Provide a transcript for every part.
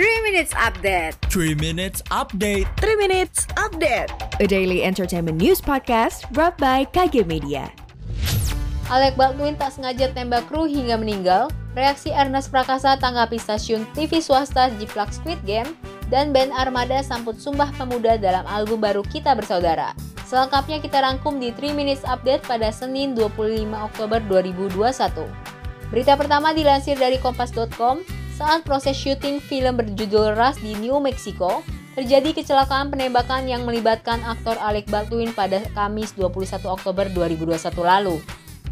3 Minutes Update. 3 Minutes Update. 3 Minutes Update. A daily entertainment news podcast brought by KG Media. Alec Baldwin tak sengaja tembak kru hingga meninggal, reaksi Ernest Prakasa tanggapi stasiun TV swasta Jiplak Squid Game, dan band Armada sambut Sumpah Pemuda dalam album baru Kita Bersaudara. Selengkapnya kita rangkum di 3 Minutes Update pada Senin 25 Oktober 2021. Berita pertama dilansir dari kompas.com, saat proses syuting film berjudul Ras di New Mexico, terjadi kecelakaan penembakan yang melibatkan aktor Alec Baldwin pada Kamis 21 Oktober 2021 lalu.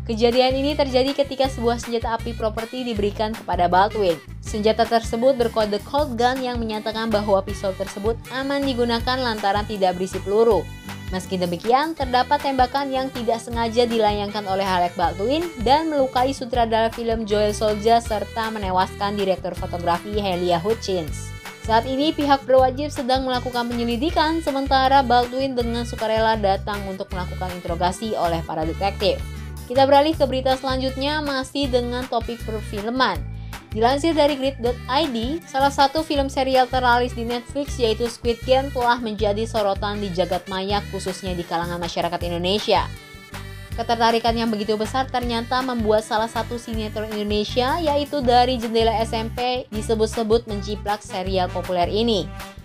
Kejadian ini terjadi ketika sebuah senjata api properti diberikan kepada Baldwin. Senjata tersebut berkode cold gun yang menyatakan bahwa pisau tersebut aman digunakan lantaran tidak berisi peluru. Meski demikian, terdapat tembakan yang tidak sengaja dilayangkan oleh Alec Baldwin dan melukai sutradara film Joel Soldier serta menewaskan direktur fotografi Helia Hutchins. Saat ini pihak berwajib sedang melakukan penyelidikan sementara Baldwin dengan sukarela datang untuk melakukan interogasi oleh para detektif. Kita beralih ke berita selanjutnya masih dengan topik perfilman. Dilansir dari grid.id, salah satu film serial teralis di Netflix yaitu Squid Game telah menjadi sorotan di jagat maya khususnya di kalangan masyarakat Indonesia. Ketertarikan yang begitu besar ternyata membuat salah satu sinetron Indonesia yaitu dari jendela SMP disebut-sebut menciplak serial populer ini.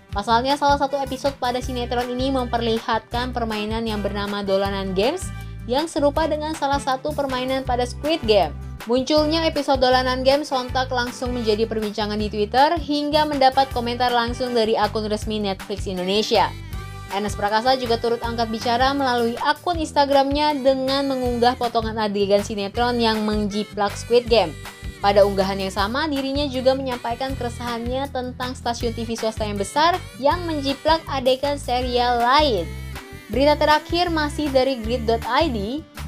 Pasalnya salah satu episode pada sinetron ini memperlihatkan permainan yang bernama Dolanan Games yang serupa dengan salah satu permainan pada Squid Game. Munculnya episode dolanan game sontak langsung menjadi perbincangan di Twitter hingga mendapat komentar langsung dari akun resmi Netflix Indonesia. Ernest Prakasa juga turut angkat bicara melalui akun Instagramnya dengan mengunggah potongan adegan sinetron yang menjiplak Squid Game. Pada unggahan yang sama, dirinya juga menyampaikan keresahannya tentang stasiun TV swasta yang besar yang menjiplak adegan serial lain. Berita terakhir masih dari grid.id,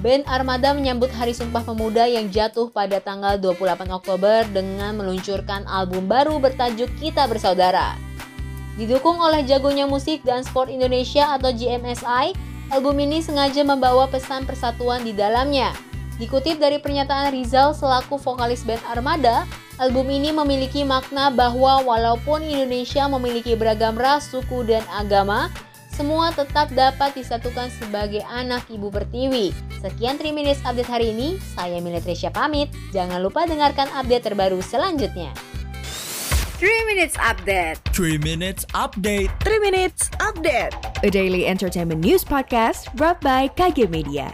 band Armada menyambut Hari Sumpah Pemuda yang jatuh pada tanggal 28 Oktober dengan meluncurkan album baru bertajuk Kita Bersaudara. Didukung oleh jagonya musik dan sport Indonesia atau GMSI, album ini sengaja membawa pesan persatuan di dalamnya. Dikutip dari pernyataan Rizal selaku vokalis band Armada, album ini memiliki makna bahwa walaupun Indonesia memiliki beragam ras, suku, dan agama, semua tetap dapat disatukan sebagai anak ibu pertiwi. Sekian 3 Minutes Update hari ini, saya Mila Tresya pamit. Jangan lupa dengarkan update terbaru selanjutnya. 3 Minutes Update 3 Minutes Update 3 Minutes Update A daily entertainment news podcast brought by KG Media